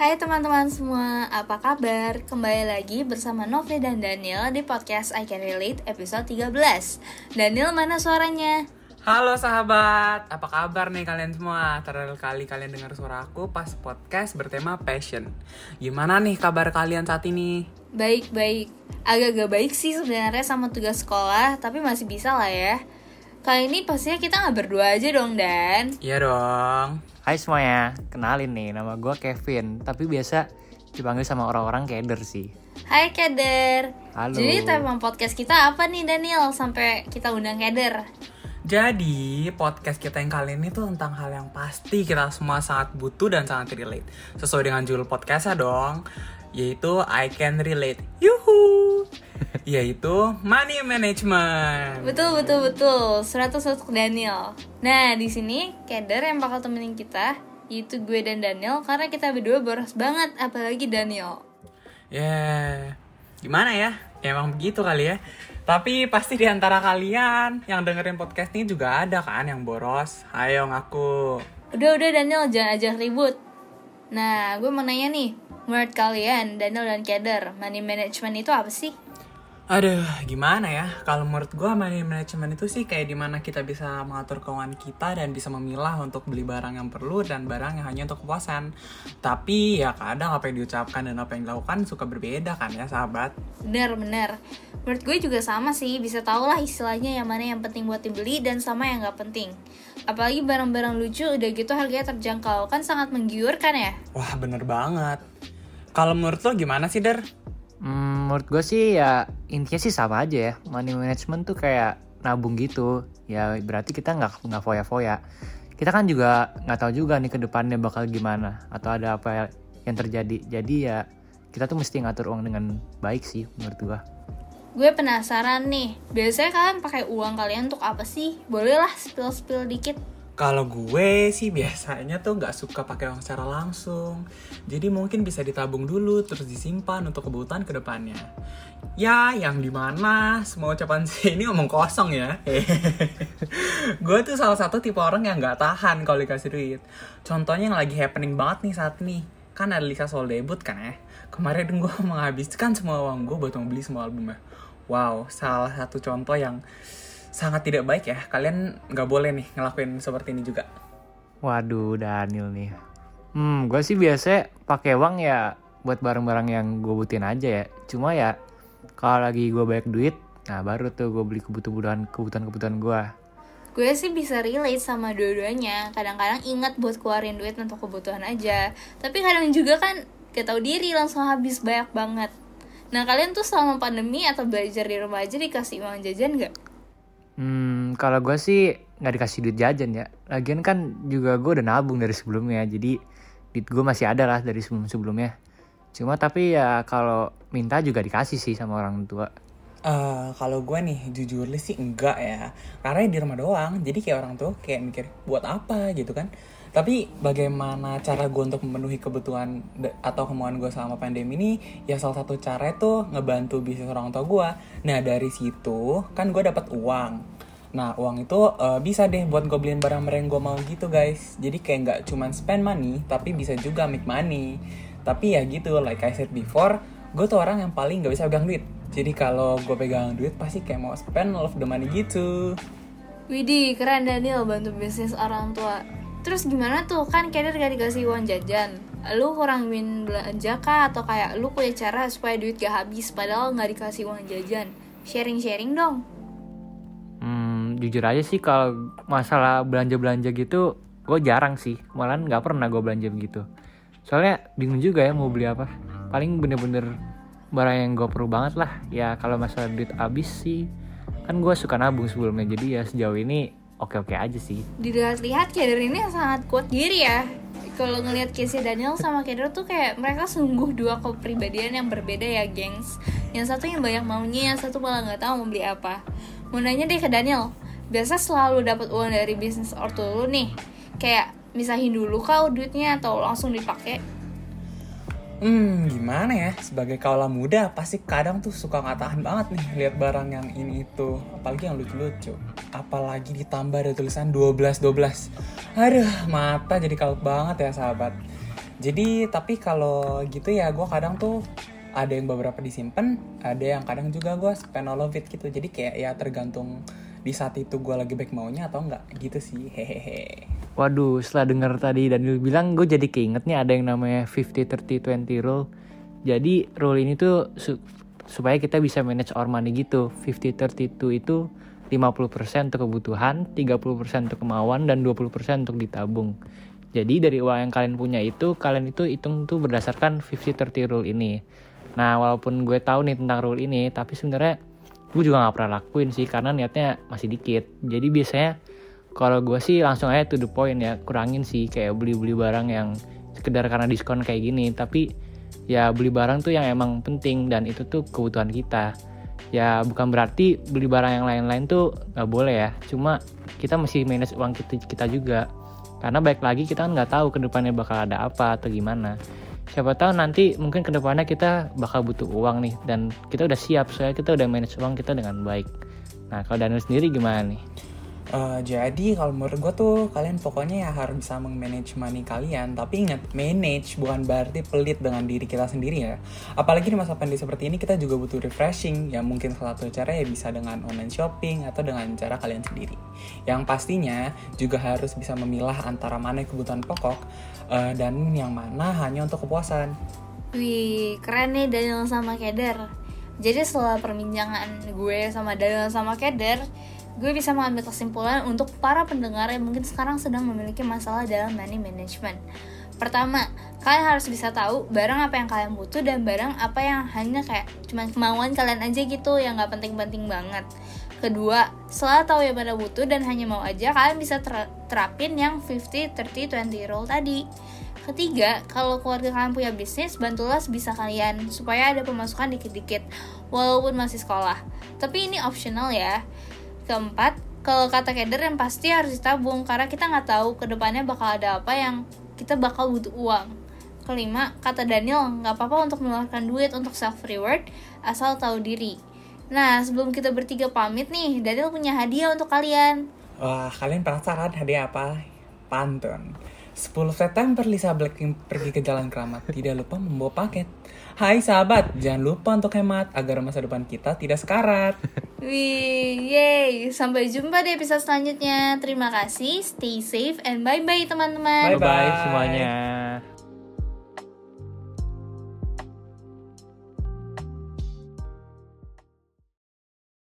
Hai teman-teman semua, apa kabar? Kembali lagi bersama Novi dan Daniel di podcast I Can Relate episode 13 Daniel mana suaranya? Halo sahabat, apa kabar nih kalian semua? Terakhir kali kalian dengar suara aku pas podcast bertema passion. Gimana nih kabar kalian saat ini? Baik-baik, agak-agak baik sih sebenarnya sama tugas sekolah, tapi masih bisa lah ya Kali ini pastinya kita nggak berdua aja dong Dan Iya dong. Hai semuanya, kenalin nih nama gue Kevin, tapi biasa dipanggil sama orang-orang keder sih. Hai Keder Halo. Jadi tema podcast kita apa nih Daniel sampai kita undang Keder? Jadi, podcast kita yang kali ini tuh tentang hal yang pasti kita semua sangat butuh dan sangat relate. Sesuai dengan judul podcastnya dong, yaitu I Can Relate. Yuhu! yaitu money management. Betul betul betul, 100 untuk Daniel. Nah di sini Keder yang bakal temenin kita yaitu gue dan Daniel karena kita berdua boros banget apalagi Daniel. Ya, gimana ya? Ya emang begitu kali ya. Tapi pasti di antara kalian yang dengerin podcast ini juga ada kan yang boros. Ayo ngaku. Udah udah Daniel jangan ajak ribut. Nah gue mau nanya nih, menurut kalian Daniel dan Keder money management itu apa sih? Aduh, gimana ya? Kalau menurut gua money management itu sih kayak di mana kita bisa mengatur keuangan kita dan bisa memilah untuk beli barang yang perlu dan barang yang hanya untuk kepuasan. Tapi ya kadang apa yang diucapkan dan apa yang dilakukan suka berbeda kan ya sahabat? Bener bener. Menurut gue juga sama sih, bisa tau lah istilahnya yang mana yang penting buat dibeli dan sama yang gak penting. Apalagi barang-barang lucu udah gitu harganya terjangkau, kan sangat menggiurkan ya? Wah bener banget. Kalau menurut lo gimana sih Der? Hmm, menurut gue sih ya intinya sih sama aja ya. Money management tuh kayak nabung gitu. Ya berarti kita nggak nggak foya-foya. Kita kan juga nggak tahu juga nih ke depannya bakal gimana atau ada apa yang terjadi. Jadi ya kita tuh mesti ngatur uang dengan baik sih menurut gue. Gue penasaran nih, biasanya kalian pakai uang kalian untuk apa sih? Bolehlah spill-spill dikit. Kalau gue sih biasanya tuh nggak suka pakai uang secara langsung. Jadi mungkin bisa ditabung dulu terus disimpan untuk kebutuhan ke depannya. Ya, yang di mana semua ucapan saya ini omong kosong ya. gue tuh salah satu tipe orang yang nggak tahan kalau dikasih duit. Contohnya yang lagi happening banget nih saat ini. Kan ada Lisa Soul debut kan ya. Kemarin gue menghabiskan semua uang gue buat membeli semua albumnya. Wow, salah satu contoh yang sangat tidak baik ya. Kalian nggak boleh nih ngelakuin seperti ini juga. Waduh, Daniel nih. Hmm, gue sih biasa pakai uang ya buat barang-barang yang gue butuhin aja ya. Cuma ya kalau lagi gue banyak duit, nah baru tuh gue beli kebutuhan kebutuhan kebutuhan gue. Gue sih bisa relate sama dua-duanya. Kadang-kadang ingat buat keluarin duit untuk kebutuhan aja. Tapi kadang juga kan gak tahu diri langsung habis banyak banget. Nah kalian tuh selama pandemi atau belajar di rumah aja dikasih uang jajan gak? Hmm, kalau gue sih nggak dikasih duit jajan ya. Lagian kan juga gue udah nabung dari sebelumnya, jadi duit gue masih ada lah dari sebelum sebelumnya. Cuma tapi ya kalau minta juga dikasih sih sama orang tua. Eh, kalau gue nih jujur sih enggak ya karena di rumah doang jadi kayak orang tuh kayak mikir buat apa gitu kan tapi bagaimana cara gue untuk memenuhi kebutuhan atau kemauan gue selama pandemi ini? Ya salah satu cara itu ngebantu bisnis orang tua gue nah dari situ kan gue dapat uang. Nah uang itu eh, bisa deh buat gue beliin barang-barang gue mau gitu guys. Jadi kayak nggak cuman spend money tapi bisa juga make money. Tapi ya gitu like I said before gue tuh orang yang paling nggak bisa pegang duit. Jadi kalau gue pegang duit pasti kayak mau spend all of the money gitu. Widih, keren Daniel bantu bisnis orang tua. Terus gimana tuh? Kan Keder gak dikasih uang jajan. Lu kurangin belanja kah? Atau kayak lu punya cara supaya duit gak habis padahal gak dikasih uang jajan? Sharing-sharing dong. Hmm, jujur aja sih kalau masalah belanja-belanja gitu, gue jarang sih. Malahan nggak pernah gue belanja begitu. Soalnya bingung juga ya mau beli apa. Paling bener-bener barang yang gue perlu banget lah. Ya kalau masalah duit habis sih, kan gue suka nabung sebelumnya. Jadi ya sejauh ini oke-oke aja sih. Dilihat-lihat Keder ini sangat kuat diri ya. Kalau ngelihat Casey Daniel sama Keder tuh kayak mereka sungguh dua kepribadian yang berbeda ya, gengs. Yang satu yang banyak maunya, yang satu malah nggak tahu mau beli apa. Mau nanya deh ke Daniel, biasa selalu dapat uang dari bisnis ortu lu nih. Kayak misahin dulu kau duitnya atau langsung dipakai? Hmm, gimana ya? Sebagai kaula muda, pasti kadang tuh suka nggak tahan banget nih lihat barang yang ini itu, apalagi yang lucu-lucu. Apalagi ditambah ada tulisan 12 12. Aduh, mata jadi kalut banget ya sahabat. Jadi tapi kalau gitu ya gue kadang tuh ada yang beberapa disimpan, ada yang kadang juga gue spend all of it gitu. Jadi kayak ya tergantung di saat itu gue lagi baik maunya atau enggak gitu sih. Hehehe. Waduh, setelah denger tadi Daniel bilang, gue jadi keinget nih ada yang namanya 50-30-20 rule. Jadi rule ini tuh su- supaya kita bisa manage our money gitu. 50-32 itu 50% untuk kebutuhan, 30% untuk kemauan, dan 20% untuk ditabung. Jadi dari uang yang kalian punya itu, kalian itu hitung tuh berdasarkan 50-30 rule ini. Nah, walaupun gue tahu nih tentang rule ini, tapi sebenarnya gue juga nggak pernah lakuin sih karena niatnya masih dikit. Jadi biasanya kalau gue sih langsung aja to the point ya kurangin sih kayak beli-beli barang yang sekedar karena diskon kayak gini. Tapi ya beli barang tuh yang emang penting dan itu tuh kebutuhan kita. Ya bukan berarti beli barang yang lain-lain tuh nggak boleh ya. Cuma kita masih manage uang kita, kita juga. Karena baik lagi kita kan nggak tahu ke depannya bakal ada apa atau gimana. Siapa tahu nanti mungkin ke depannya kita bakal butuh uang nih. Dan kita udah siap soalnya kita udah manage uang kita dengan baik. Nah kalau Daniel sendiri gimana nih Eh, jadi kalau menurut gue tuh kalian pokoknya ya harus bisa meng-manage money kalian. Tapi ingat, manage bukan berarti pelit dengan diri kita sendiri ya. Apalagi di masa pandemi seperti ini kita juga butuh refreshing. Ya mungkin salah satu cara ya bisa dengan online shopping atau dengan cara kalian sendiri. Yang pastinya juga harus bisa memilah antara mana kebutuhan pokok eh, Dan yang mana hanya untuk kepuasan. Wih, keren nih Daniel sama Keder. Jadi setelah perbincangan gue sama Daniel sama Keder, gue bisa mengambil kesimpulan untuk para pendengar yang mungkin sekarang sedang memiliki masalah dalam money management. Pertama, kalian harus bisa tahu barang apa yang kalian butuh dan barang apa yang hanya kayak cuman kemauan kalian aja gitu yang nggak penting-penting banget. Kedua, setelah tahu yang mana butuh dan hanya mau aja, kalian bisa ter- terapin yang 50-30-20 rule tadi. Ketiga, kalau keluarga kalian punya bisnis, bantulah sebisa kalian supaya ada pemasukan dikit-dikit walaupun masih sekolah. Tapi ini optional ya. Keempat, kalau kata keder yang pasti harus ditabung karena kita nggak tahu ke depannya bakal ada apa yang kita bakal butuh uang. Kelima, kata Daniel, nggak apa-apa untuk mengeluarkan duit untuk self reward asal tahu diri. Nah, sebelum kita bertiga pamit nih, Daniel punya hadiah untuk kalian. Wah, kalian penasaran hadiah apa? Pantun. 10 September Lisa Blackpink pergi ke Jalan Keramat. Tidak lupa membawa paket. Hai sahabat, jangan lupa untuk hemat agar masa depan kita tidak sekarat. Wih, yay. Sampai jumpa di episode selanjutnya. Terima kasih, stay safe, and bye-bye teman-teman. Bye-bye. bye bye semuanya